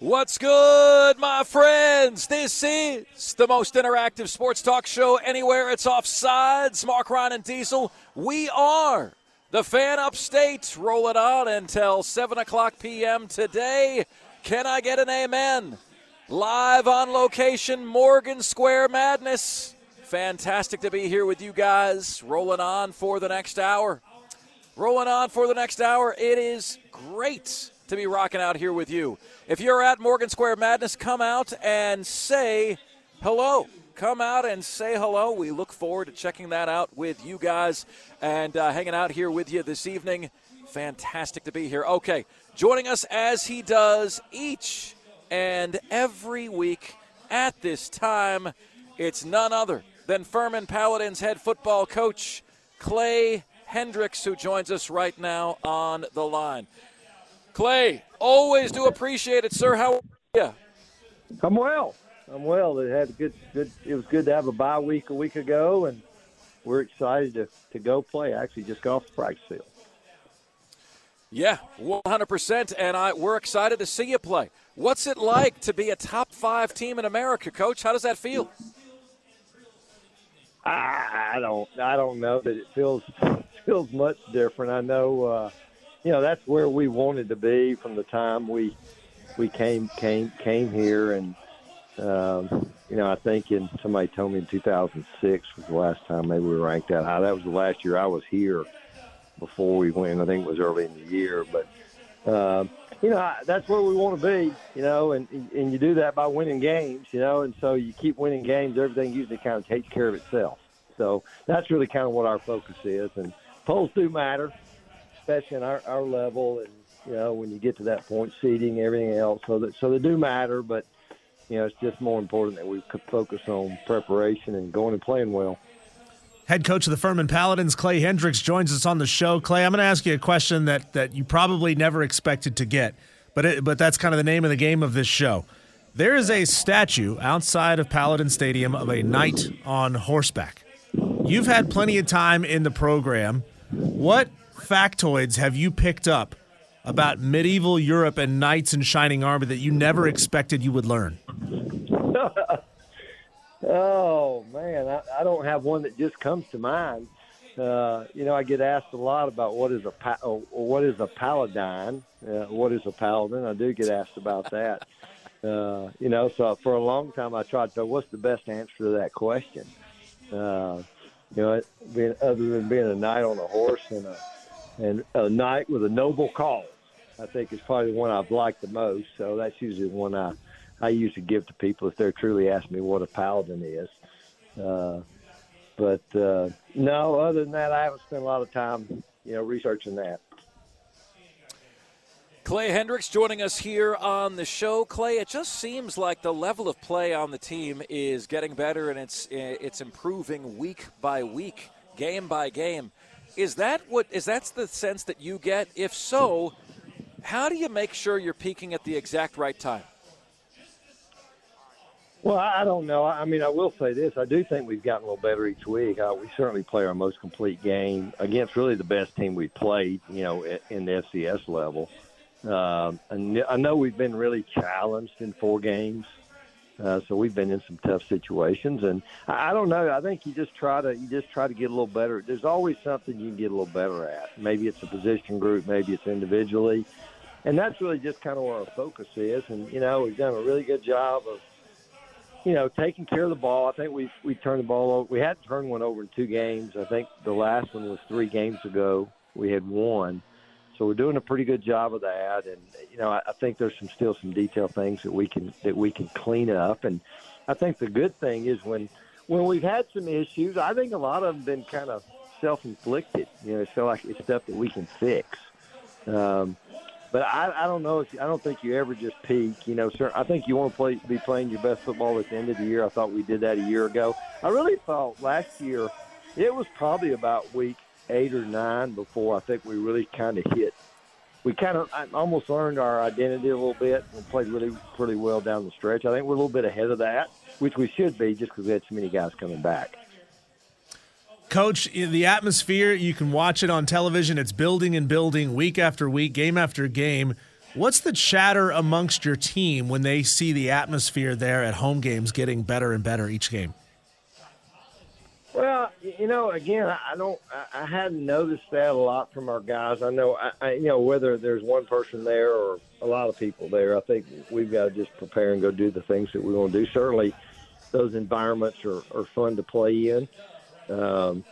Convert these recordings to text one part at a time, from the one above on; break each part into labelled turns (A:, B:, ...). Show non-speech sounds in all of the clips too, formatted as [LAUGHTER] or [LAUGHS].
A: What's good, my friends? This is the most interactive sports talk show anywhere. It's offsides. Mark Ryan and Diesel. We are the fan upstate rolling on until 7 o'clock p.m. today. Can I get an amen? Live on location, Morgan Square Madness. Fantastic to be here with you guys. Rolling on for the next hour. Rolling on for the next hour. It is great to be rocking out here with you. If you're at Morgan Square Madness, come out and say hello. Come out and say hello. We look forward to checking that out with you guys and uh, hanging out here with you this evening. Fantastic to be here. Okay, joining us as he does each and every week at this time, it's none other than Furman Paladins head football coach Clay Hendrix, who joins us right now on the line. Clay, always do appreciate it, sir. How are you?
B: I'm well. I'm well. It had a good, good. It was good to have a bye week a week ago, and we're excited to, to go play. I actually just got off the practice field.
A: Yeah, 100%. And I, we're excited to see you play. What's it like to be a top five team in America, Coach? How does that feel?
B: I, I don't. I don't know that it feels [LAUGHS] feels much different. I know. Uh, you know that's where we wanted to be from the time we we came came came here and um, you know I think in somebody told me in 2006 was the last time maybe we ranked that high. That was the last year I was here before we went. I think it was early in the year, but um, you know that's where we want to be. You know, and and you do that by winning games. You know, and so you keep winning games, everything usually kind of takes care of itself. So that's really kind of what our focus is, and polls do matter especially in our, our level, and you know when you get to that point, seating, everything else. So that so they do matter, but you know it's just more important that we focus on preparation and going and playing well.
C: Head coach of the Furman Paladins, Clay Hendrix, joins us on the show. Clay, I'm going to ask you a question that that you probably never expected to get, but it, but that's kind of the name of the game of this show. There is a statue outside of Paladin Stadium of a knight on horseback. You've had plenty of time in the program. What factoids have you picked up about medieval Europe and knights in shining armor that you never expected you would learn? [LAUGHS]
B: oh man, I, I, don't have one that just comes to mind. Uh, you know, I get asked a lot about what is a pa- oh, what is a paladin, uh, what is a paladin. I do get asked about that. [LAUGHS] Uh, you know, so for a long time I tried to. What's the best answer to that question? Uh, you know, being other than being a knight on a horse and a and a knight with a noble cause. I think is probably the one I've liked the most. So that's usually the one I I usually give to people if they're truly asking me what a paladin is. Uh, but uh, no, other than that, I haven't spent a lot of time, you know, researching that.
A: Clay Hendrix joining us here on the show. Clay, it just seems like the level of play on the team is getting better and it's it's improving week by week, game by game. Is that what is that's the sense that you get? If so, how do you make sure you're peaking at the exact right time?
B: Well, I don't know. I mean, I will say this: I do think we've gotten a little better each week. Uh, we certainly play our most complete game against really the best team we've played, you know, in the FCS level. Um, and I know we've been really challenged in four games. Uh, so we've been in some tough situations, and I, I don't know. I think you just try to you just try to get a little better. There's always something you can get a little better at. Maybe it's a position group, maybe it's individually, and that's really just kind of where our focus is. And you know, we've done a really good job of you know taking care of the ball. I think we we turned the ball over. We hadn't turned one over in two games. I think the last one was three games ago. We had one. So we're doing a pretty good job of that, and you know I, I think there's some still some detail things that we can that we can clean up, and I think the good thing is when when we've had some issues, I think a lot of them been kind of self-inflicted. You know, so like it's stuff that we can fix. Um, but I, I don't know if I don't think you ever just peak. You know, sir, I think you want to play, be playing your best football at the end of the year. I thought we did that a year ago. I really thought last year it was probably about week eight or nine before I think we really kind of hit. We kind of almost learned our identity a little bit and played really pretty well down the stretch. I think we're a little bit ahead of that, which we should be just because we had so many guys coming back.
C: Coach, the atmosphere, you can watch it on television. It's building and building week after week, game after game. What's the chatter amongst your team when they see the atmosphere there at home games getting better and better each game?
B: Well, you know, again, I don't, I hadn't noticed that a lot from our guys. I know, I, you know, whether there's one person there or a lot of people there, I think we've got to just prepare and go do the things that we want to do. Certainly, those environments are, are fun to play in. Um,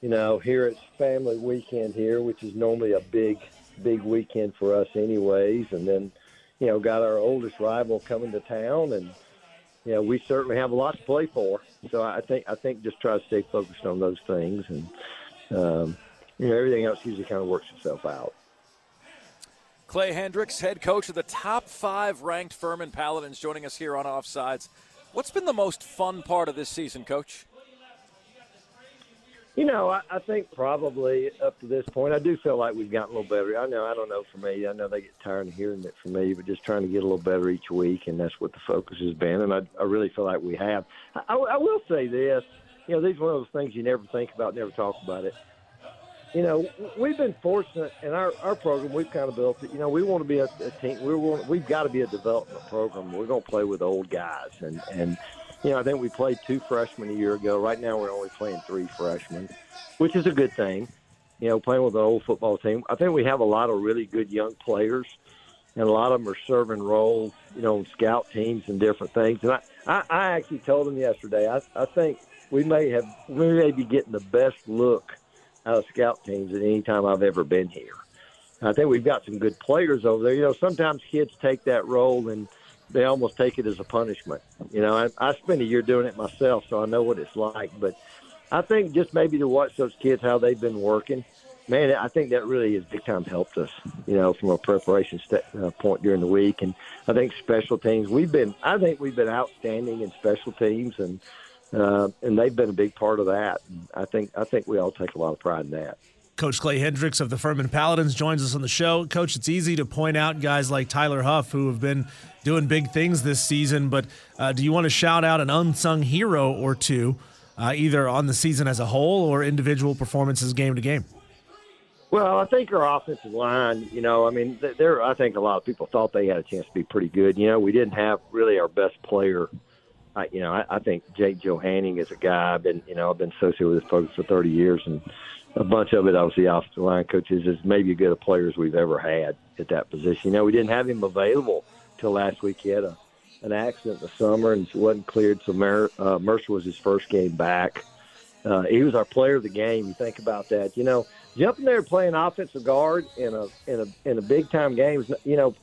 B: you know, here it's family weekend here, which is normally a big, big weekend for us, anyways. And then, you know, got our oldest rival coming to town, and know, we certainly have a lot to play for. So I think I think just try to stay focused on those things, and um, you know, everything else usually kind of works itself out.
A: Clay Hendrix, head coach of the top five ranked Furman Paladins, joining us here on Offsides. What's been the most fun part of this season, Coach?
B: You know, I, I think probably up to this point, I do feel like we've gotten a little better. I know, I don't know for me. I know they get tired of hearing it from me, but just trying to get a little better each week, and that's what the focus has been. And I, I really feel like we have. I, I will say this: you know, these are one of those things you never think about, never talk about it. You know, we've been fortunate in our, our program. We've kind of built it. You know, we want to be a, a team. We want, we've got to be a development program. We're going to play with old guys, and and you know, I think we played two freshmen a year ago. Right now, we're only playing three freshmen, which is a good thing. You know, playing with an old football team. I think we have a lot of really good young players, and a lot of them are serving roles, you know, in scout teams and different things. And I, I, I actually told them yesterday. I, I think we may have, we may be getting the best look out of scout teams at any time I've ever been here. I think we've got some good players over there. You know, sometimes kids take that role and – they almost take it as a punishment. You know, I, I spent a year doing it myself, so I know what it's like. But I think just maybe to watch those kids how they've been working, man, I think that really has big time helped us. You know, from a preparation st- uh, point during the week, and I think special teams. We've been, I think we've been outstanding in special teams, and uh, and they've been a big part of that. I think I think we all take a lot of pride in that.
C: Coach Clay Hendrix of the Furman Paladins joins us on the show. Coach, it's easy to point out guys like Tyler Huff who have been doing big things this season, but uh, do you want to shout out an unsung hero or two, uh, either on the season as a whole or individual performances game to game?
B: Well, I think our offensive line, you know, I mean, there. I think a lot of people thought they had a chance to be pretty good. You know, we didn't have really our best player. I, you know, I, I think Jake Johanning is a guy. I've been, you know, I've been associated with this program for 30 years, and a bunch of it, obviously, offensive line coaches is maybe as good a players we've ever had at that position. You know, we didn't have him available till last week. He had a an accident in the summer and wasn't cleared, so Mer- uh, Mercer was his first game back. Uh, he was our player of the game. You think about that. You know, jumping there playing offensive guard in a in a in a big time game. is You know,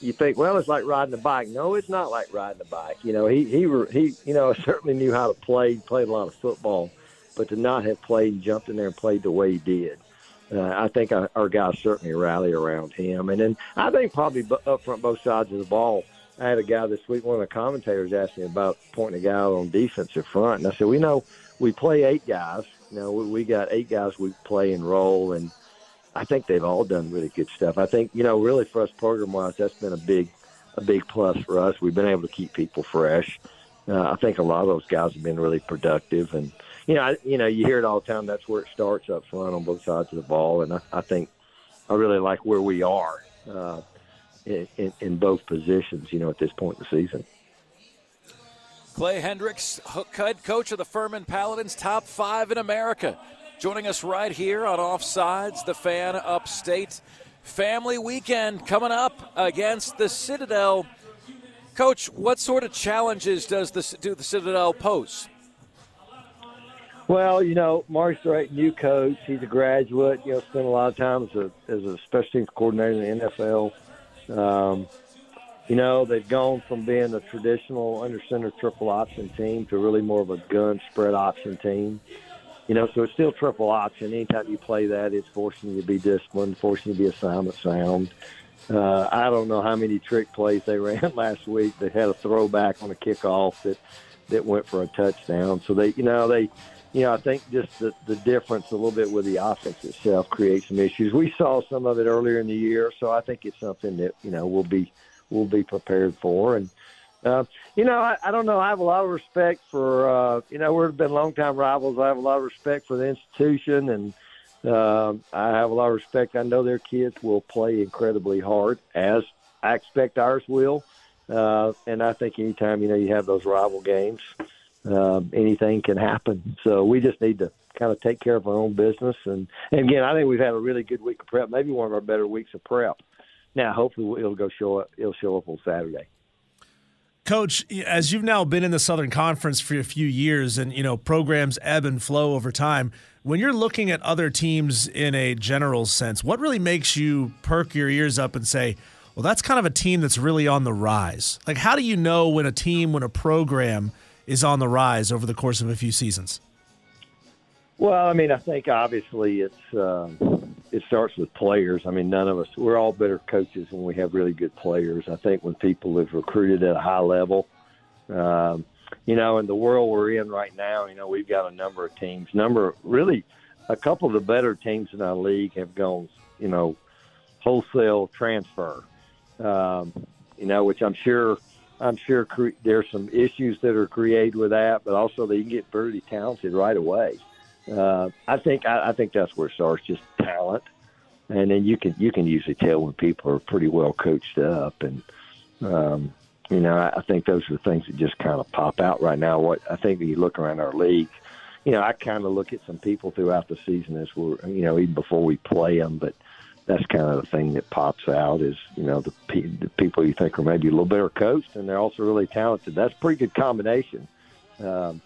B: you think, well, it's like riding a bike. No, it's not like riding a bike. You know, he he he you know [LAUGHS] certainly knew how to play. Played a lot of football but to not have played jumped in there and played the way he did. Uh, I think our, our guys certainly rally around him. And then I think probably up front both sides of the ball. I had a guy this week, one of the commentators asked me about pointing a guy out on defensive front. And I said, we know we play eight guys. You know, we, we got eight guys we play and roll. And I think they've all done really good stuff. I think, you know, really for us program wise, that's been a big, a big plus for us. We've been able to keep people fresh. Uh, I think a lot of those guys have been really productive and, you know, I, you know, you hear it all the time. That's where it starts up front on both sides of the ball, and I, I think I really like where we are uh, in, in, in both positions. You know, at this point in the season.
A: Clay Hendrix, head coach of the Furman Paladins, top five in America, joining us right here on Offsides, the fan upstate. Family weekend coming up against the Citadel. Coach, what sort of challenges does the, do the Citadel pose?
B: Well, you know, Mark's the right new coach. He's a graduate. You know, spent a lot of time as a as a special teams coordinator in the NFL. Um, you know, they've gone from being a traditional under center triple option team to really more of a gun spread option team. You know, so it's still triple option. Anytime you play that, it's forcing you to be disciplined, forcing you to be assignment sound. Uh, I don't know how many trick plays they [LAUGHS] ran last week. They had a throwback on a kickoff that that went for a touchdown. So they, you know, they, you know, I think just the the difference a little bit with the offense itself creates some issues. We saw some of it earlier in the year, so I think it's something that you know we'll be we'll be prepared for. And uh, you know, I, I don't know. I have a lot of respect for uh, you know we've been longtime rivals. I have a lot of respect for the institution and um, I have a lot of respect. I know their kids will play incredibly hard, as I expect ours will. Uh, and I think anytime you know you have those rival games, um, anything can happen. So we just need to kind of take care of our own business. And, and again, I think we've had a really good week of prep, maybe one of our better weeks of prep. Now, hopefully, it'll go show up. It'll show up on Saturday.
C: Coach, as you've now been in the Southern Conference for a few years, and you know programs ebb and flow over time. When you're looking at other teams in a general sense, what really makes you perk your ears up and say, "Well, that's kind of a team that's really on the rise"? Like, how do you know when a team, when a program is on the rise over the course of a few seasons?
B: Well, I mean, I think obviously it's um, it starts with players. I mean, none of us we're all better coaches when we have really good players. I think when people have recruited at a high level, um, you know, in the world we're in right now, you know, we've got a number of teams. Number really, a couple of the better teams in our league have gone, you know, wholesale transfer. Um, you know, which I'm sure I'm sure cre- there's some issues that are created with that, but also they can get pretty talented right away uh, I think I, I think that's where it starts, just talent, and then you can you can usually tell when people are pretty well coached up, and um, you know I, I think those are the things that just kind of pop out right now. What I think when you look around our league, you know I kind of look at some people throughout the season as we're you know even before we play them, but that's kind of the thing that pops out is you know the, the people you think are maybe a little better coached and they're also really talented. That's a pretty good combination. Um,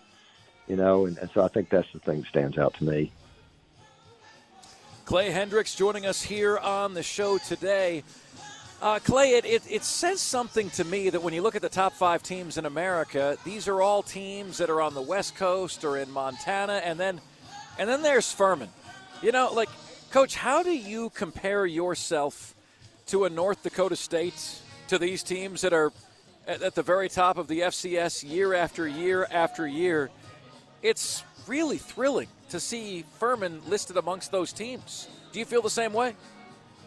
B: you know, and, and so I think that's the thing that stands out to me.
A: Clay Hendrix joining us here on the show today. Uh, Clay, it, it, it, says something to me that when you look at the top five teams in America, these are all teams that are on the West Coast or in Montana, and then and then there's Furman. You know, like, Coach, how do you compare yourself to a North Dakota State, to these teams that are at, the very top of the FCS year after year after year? it's really thrilling to see Furman listed amongst those teams. Do you feel the same way?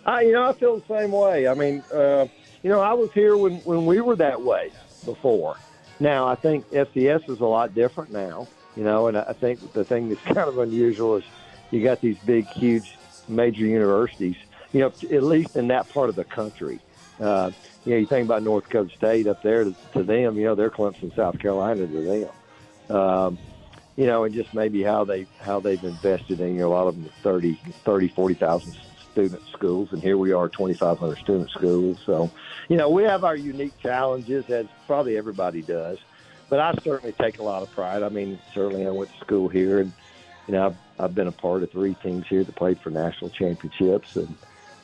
B: I, you know, I feel the same way. I mean, uh, you know, I was here when when we were that way before. Now, I think FCS is a lot different now. You know, and I think the thing that's [LAUGHS] kind of unusual is you got these big, huge, major universities. You know, at least in that part of the country. Uh, you know, you think about North Dakota State up there to, to them. You know, they're Clemson, South Carolina to them. Um, you know, and just maybe how they how they've invested in you know, a lot of them 30, 30 40,000 student schools, and here we are, 2,500 student schools. So, you know, we have our unique challenges, as probably everybody does. But I certainly take a lot of pride. I mean, certainly I went to school here, and you know, I've, I've been a part of three teams here that played for national championships, and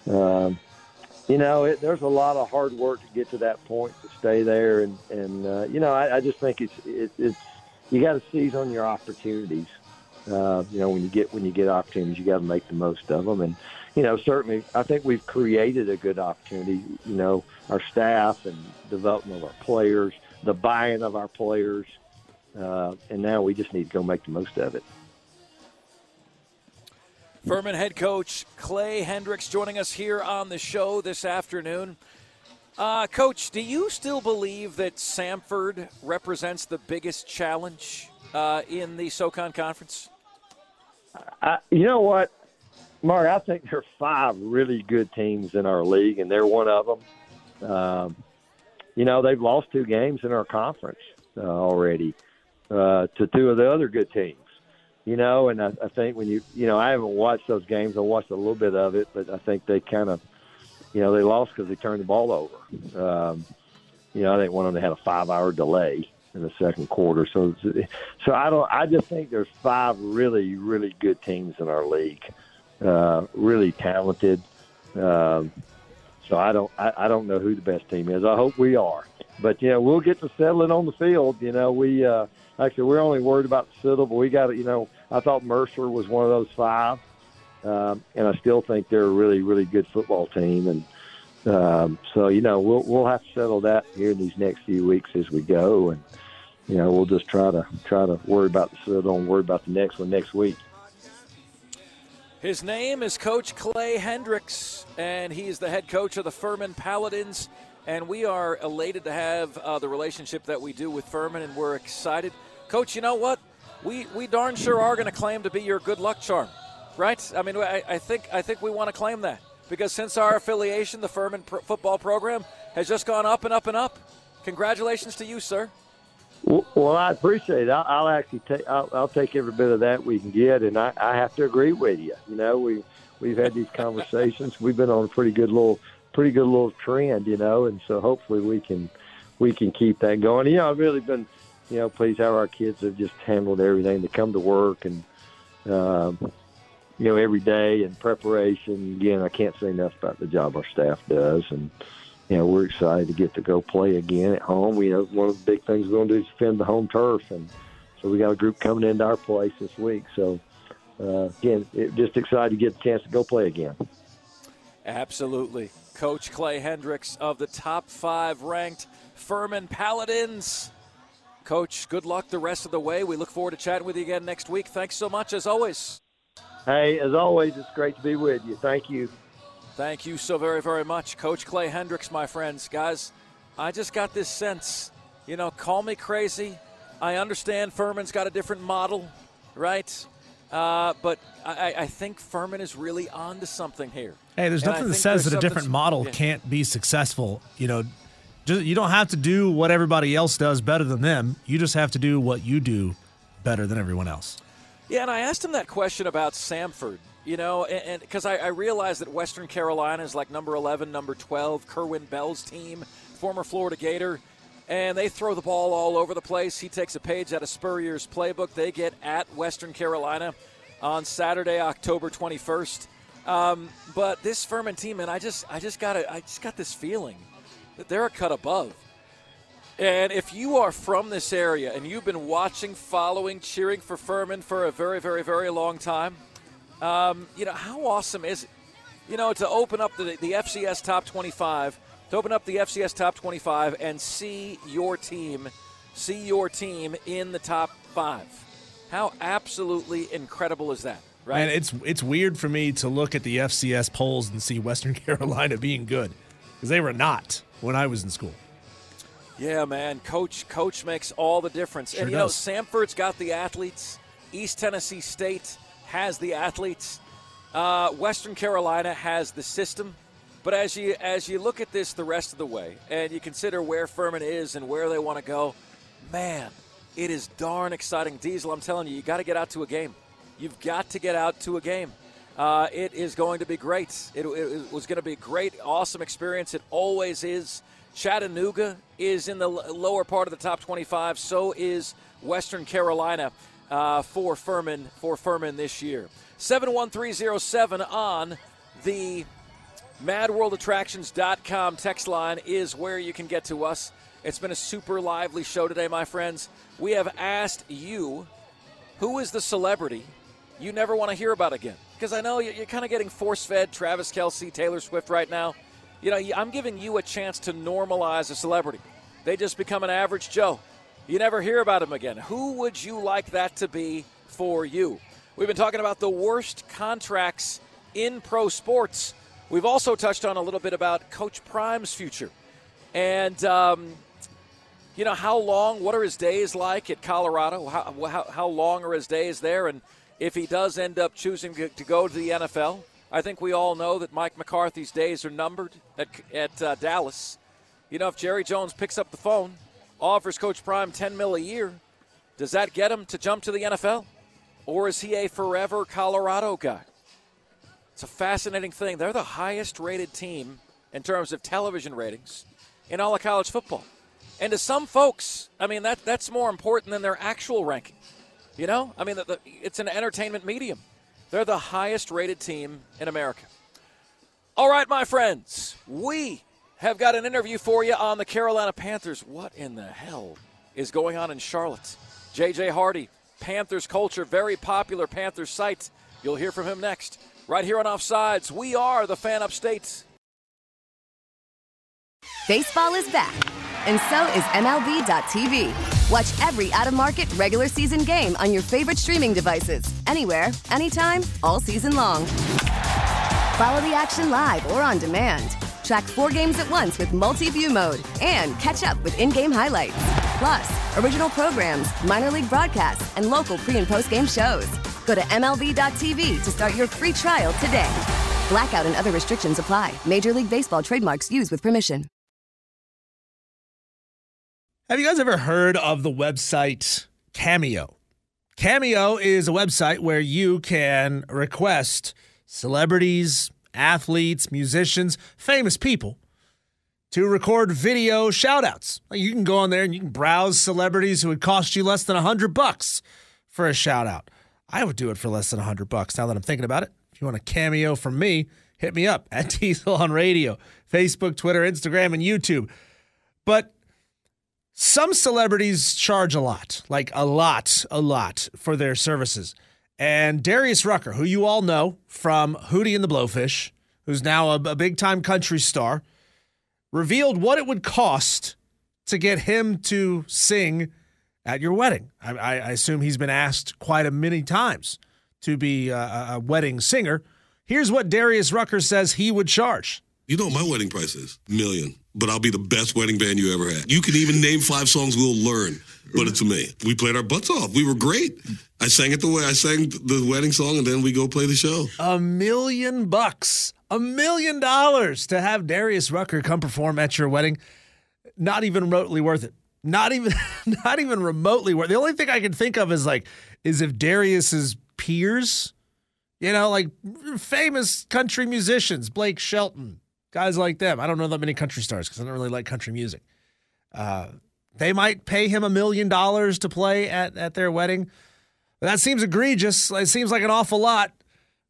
B: um, you know, it, there's a lot of hard work to get to that point to stay there, and and uh, you know, I, I just think it's it, it's you got to seize on your opportunities. Uh, you know, when you get when you get opportunities, you got to make the most of them. And you know, certainly, I think we've created a good opportunity. You know, our staff and development of our players, the buy-in of our players, uh, and now we just need to go make the most of it.
A: Furman head coach Clay Hendrix joining us here on the show this afternoon. Uh, Coach, do you still believe that Samford represents the biggest challenge uh, in the SoCon Conference?
B: I, you know what, Mark? I think there are five really good teams in our league, and they're one of them. Um, you know, they've lost two games in our conference uh, already uh, to two of the other good teams. You know, and I, I think when you, you know, I haven't watched those games. I watched a little bit of it, but I think they kind of – you know, they lost because they turned the ball over. Um, you know, I think one of them had a five-hour delay in the second quarter. So, so I don't. I just think there's five really, really good teams in our league, uh, really talented. Um, so I don't. I, I don't know who the best team is. I hope we are, but know, we'll get to settle it on the field. You know, we uh, actually we're only worried about the Citadel, but we got to. You know, I thought Mercer was one of those five. Um, and I still think they're a really, really good football team. And Um, so you know we'll we'll have to settle that here in these next few weeks as we go, and you know we'll just try to try to worry about the don't worry about the next one next week.
A: His name is Coach Clay Hendrix, and he is the head coach of the Furman Paladins. And we are elated to have uh, the relationship that we do with Furman, and we're excited. Coach, you know what? We, we darn sure are going to claim to be your good luck charm, right? I mean, I, I think I think we want to claim that because since our affiliation, the Furman football program has just gone up and up and up. Congratulations to you, sir.
B: Well, I appreciate it. I'll, I'll actually take I'll, I'll, take every bit of that we can get, and I, I have to agree with you. You know, we we've had these conversations. We've been on a pretty good little pretty good little trend, you know, and so hopefully we can we can keep that going. You know, I've really been you know pleased how our kids have just handled everything. They come to work and um, you know every day in preparation. Again, I can't say enough about the job our staff does, and you know we're excited to get to go play again at home. We know one of the big things we're going to do is defend the home turf, and so we got a group coming into our place this week. So uh, again, it, just excited to get the chance to go play again.
A: Absolutely. Coach Clay Hendrix of the top five ranked Furman Paladins. Coach, good luck the rest of the way. We look forward to chatting with you again next week. Thanks so much, as always.
B: Hey, as always, it's great to be with you. Thank you.
A: Thank you so very, very much. Coach Clay Hendrix, my friends. Guys, I just got this sense, you know, call me crazy. I understand Furman's got a different model, right? Uh, but I, I, think Furman is really on to something here.
C: Hey, there's nothing that says that a different model yeah. can't be successful. You know, just, you don't have to do what everybody else does better than them. You just have to do what you do better than everyone else.
A: Yeah, and I asked him that question about Samford. You know, and because I, I realized that Western Carolina is like number 11, number 12, Kerwin Bell's team, former Florida Gator and they throw the ball all over the place. He takes a page out of Spurrier's playbook. They get at Western Carolina on Saturday, October 21st. Um, but this Furman team, and I just, I just got, I just got this feeling that they're a cut above. And if you are from this area and you've been watching, following, cheering for Furman for a very, very, very long time, um, you know how awesome is it? You know to open up the, the FCS top 25 to open up the FCS Top 25 and see your team, see your team in the top five. How absolutely incredible is that? Right.
C: And it's it's weird for me to look at the FCS polls and see Western [LAUGHS] Carolina being good because they were not when I was in school.
A: Yeah, man. Coach Coach makes all the difference. Sure and you does. know, Samford's got the athletes. East Tennessee State has the athletes. Uh, Western Carolina has the system. But as you as you look at this the rest of the way, and you consider where Furman is and where they want to go, man, it is darn exciting. Diesel, I'm telling you, you got to get out to a game. You've got to get out to a game. Uh, it is going to be great. It, it was going to be a great, awesome experience. It always is. Chattanooga is in the lower part of the top 25. So is Western Carolina uh, for Furman for Furman this year. 71307 on the MadWorldAttractions.com text line is where you can get to us. It's been a super lively show today, my friends. We have asked you who is the celebrity you never want to hear about again? Because I know you're kind of getting force fed Travis Kelce, Taylor Swift right now. You know, I'm giving you a chance to normalize a celebrity. They just become an average Joe. You never hear about him again. Who would you like that to be for you? We've been talking about the worst contracts in pro sports. We've also touched on a little bit about Coach Prime's future. And, um, you know, how long, what are his days like at Colorado? How, how, how, long are his days there? And if he does end up choosing to, go to the NFL, I think we all know that Mike McCarthy's days are numbered at, at uh, Dallas. You know, if Jerry Jones picks up the phone, offers Coach Prime 10 mil a year, does that get him to jump to the NFL? Or is he a forever Colorado guy? It's a fascinating thing. They're the highest rated team in terms of television ratings in all of college football. And to some folks, I mean, that, that's more important than their actual ranking. You know? I mean, the, the, it's an entertainment medium. They're the highest rated team in America. All right, my friends, we have got an interview for you on the Carolina Panthers. What in the hell is going on in Charlotte? JJ Hardy, Panthers culture, very popular Panthers site. You'll hear from him next right here on Offsides. We are the fan upstate.
D: Baseball is back, and so is MLB.tv. Watch every out of market regular season game on your favorite streaming devices, anywhere, anytime, all season long. Follow the action live or on demand. Track four games at once with multi view mode and catch up with in game highlights. Plus, original programs, minor league broadcasts, and local pre and post game shows. Go to MLB.tv to start your free trial today. Blackout and other restrictions apply. Major League Baseball trademarks used with permission.
C: Have you guys ever heard of the website Cameo? Cameo is a website where you can request celebrities, athletes, musicians, famous people to record video shoutouts. You can go on there and you can browse celebrities who would cost you less than 100 bucks for a shout out. I would do it for less than 100 bucks now that I'm thinking about it. If you want a cameo from me, hit me up at [LAUGHS] Diesel on Radio, Facebook, Twitter, Instagram, and YouTube. But some celebrities charge a lot, like a lot, a lot for their services. And Darius Rucker, who you all know from Hootie and the Blowfish, who's now a, a big time country star, revealed what it would cost to get him to sing at your wedding. I, I assume he's been asked quite a many times to be a, a wedding singer. Here's what Darius Rucker says he would charge.
E: You know what my wedding price is? Million. But I'll be the best wedding band you ever had. You can even name five songs we'll learn, but it's me. We played our butts off. We were great. I sang it the way I sang the wedding song, and then we go play the show.
C: A million bucks, a million dollars to have Darius Rucker come perform at your wedding. Not even remotely worth it. Not even, [LAUGHS] not even remotely worth. It. The only thing I can think of is like, is if Darius's peers, you know, like famous country musicians, Blake Shelton, guys like them. I don't know that many country stars because I don't really like country music. Uh, they might pay him a million dollars to play at, at their wedding. That seems egregious. It seems like an awful lot,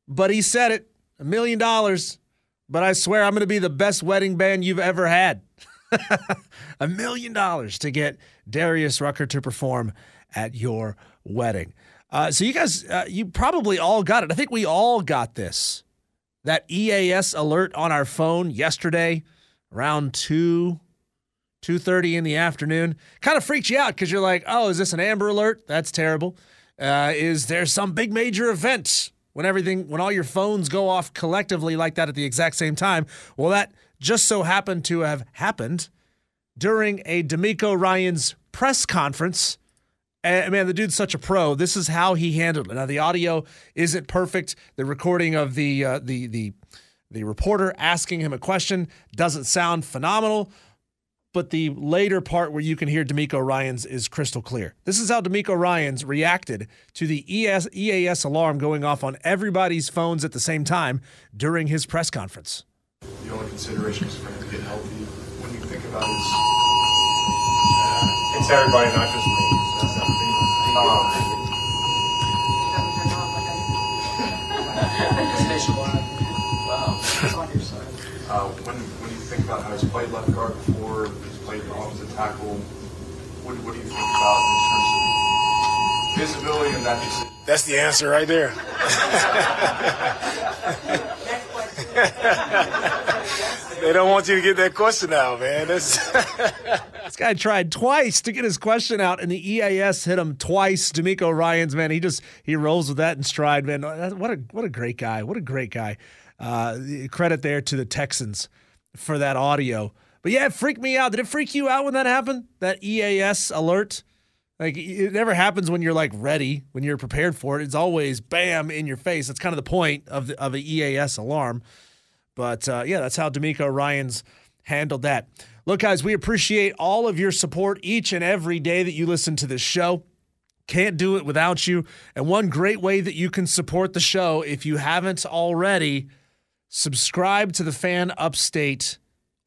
C: but he said it a million dollars. But I swear I'm going to be the best wedding band you've ever had. [LAUGHS] a million dollars to get Darius Rucker to perform at your wedding. Uh, so you guys, uh, you probably all got it. I think we all got this that EAS alert on our phone yesterday around 2 2:30 in the afternoon kind of freaks you out because you're like, "Oh, is this an Amber Alert? That's terrible." Uh, is there some big major event when everything when all your phones go off collectively like that at the exact same time? Well, that just so happened to have happened during a DeMeco Ryans press conference and man, the dude's such a pro. This is how he handled it. Now the audio isn't perfect. The recording of the uh, the the the reporter asking him a question doesn't sound phenomenal, but the later part where you can hear DeMeco Ryans is crystal clear. This is how DeMeco Ryans reacted to the ES, EAS alarm going off on everybody's phones at the same time during his press conference.
F: The only consideration is for him to get healthy. When you think about his, uh, it's everybody, not just me. So that's not me. Um, [LAUGHS] [LAUGHS] uh, when, when you think about how he's played left guard before, he's played opposite tackle, what, what do you think about in terms of visibility and that decision?
G: That's the answer right there. they don't want you to get that question out, man. [LAUGHS]
C: this guy tried twice to get his question out, and the EAS hit him twice. DeMeco Ryans, man, he just he rolls with that in stride, man. What a what a great guy! What a great guy! Uh, credit there to the Texans for that audio. But yeah, it freaked me out. Did it freak you out when that happened? That EAS alert? Like it never happens when you're like ready, when you're prepared for it. It's always bam in your face. That's kind of the point of the of the EAS alarm. But uh, yeah, that's how DeMeco Ryans handled that. Look, guys, we appreciate all of your support each and every day that you listen to this show. Can't do it without you. And one great way that you can support the show, if you haven't already, subscribe to the Fan Upstate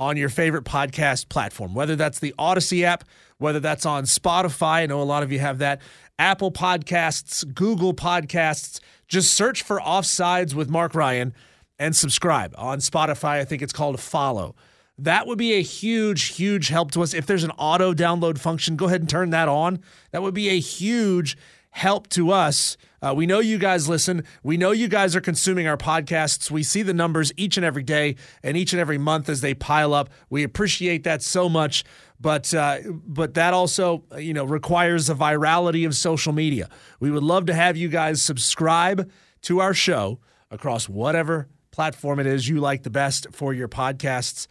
C: on your favorite podcast platform, whether that's the Odyssey app, whether that's on Spotify. I know a lot of you have that. Apple Podcasts, Google Podcasts. Just search for Offsides with Mark Ryan and subscribe. On Spotify, I think it's called follow. That would be a huge, huge help to us. If there's an auto download function, go ahead and turn that on. That would be a huge help to us. Uh, we know you guys listen. We know you guys are consuming our podcasts. We see the numbers each and every day and each and every month as they pile up. We appreciate that so much. But uh, but that also you know requires the virality of social media. We would love to have you guys subscribe to our show across whatever platform it is you like the best for your podcasts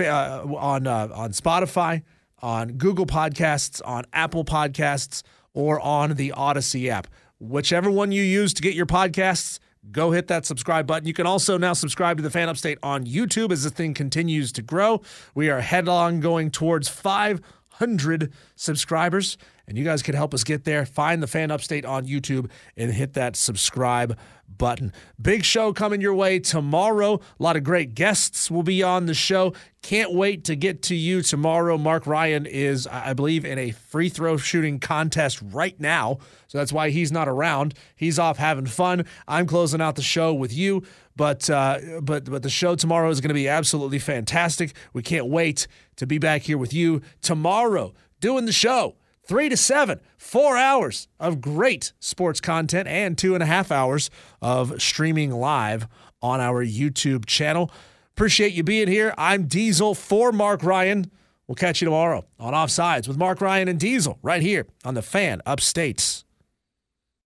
C: uh, on uh, on Spotify, on Google Podcasts, on Apple Podcasts, or on the Odyssey app. Whichever one you use to get your podcasts, go hit that subscribe button. You can also now subscribe to the Fan Upstate on YouTube as the thing continues to grow. We are headlong going towards 500 subscribers, and you guys can help us get there. Find the Fan Upstate on YouTube and hit that subscribe button. Big show coming your way tomorrow. A lot of great guests will be on the show. Can't wait to get to you tomorrow. Mark Ryan is, I believe, in a free throw shooting contest right now. So that's why he's not around. He's off having fun. I'm closing out the show with you. But uh, but but the show tomorrow is going to be absolutely fantastic. We can't wait to be back here with you tomorrow doing the show three to seven, four hours of great sports content, and two and a half hours of streaming live on our YouTube channel. Appreciate you being here. I'm Diesel for Mark Ryan. We'll catch you tomorrow on Offsides with Mark Ryan and Diesel right here on the Fan Upstates.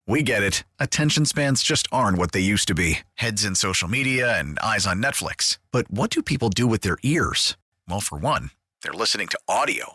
H: We get it. Attention spans just aren't what they used to be heads in social media and eyes on Netflix. But what do people do with their ears? Well, for one, they're listening to audio.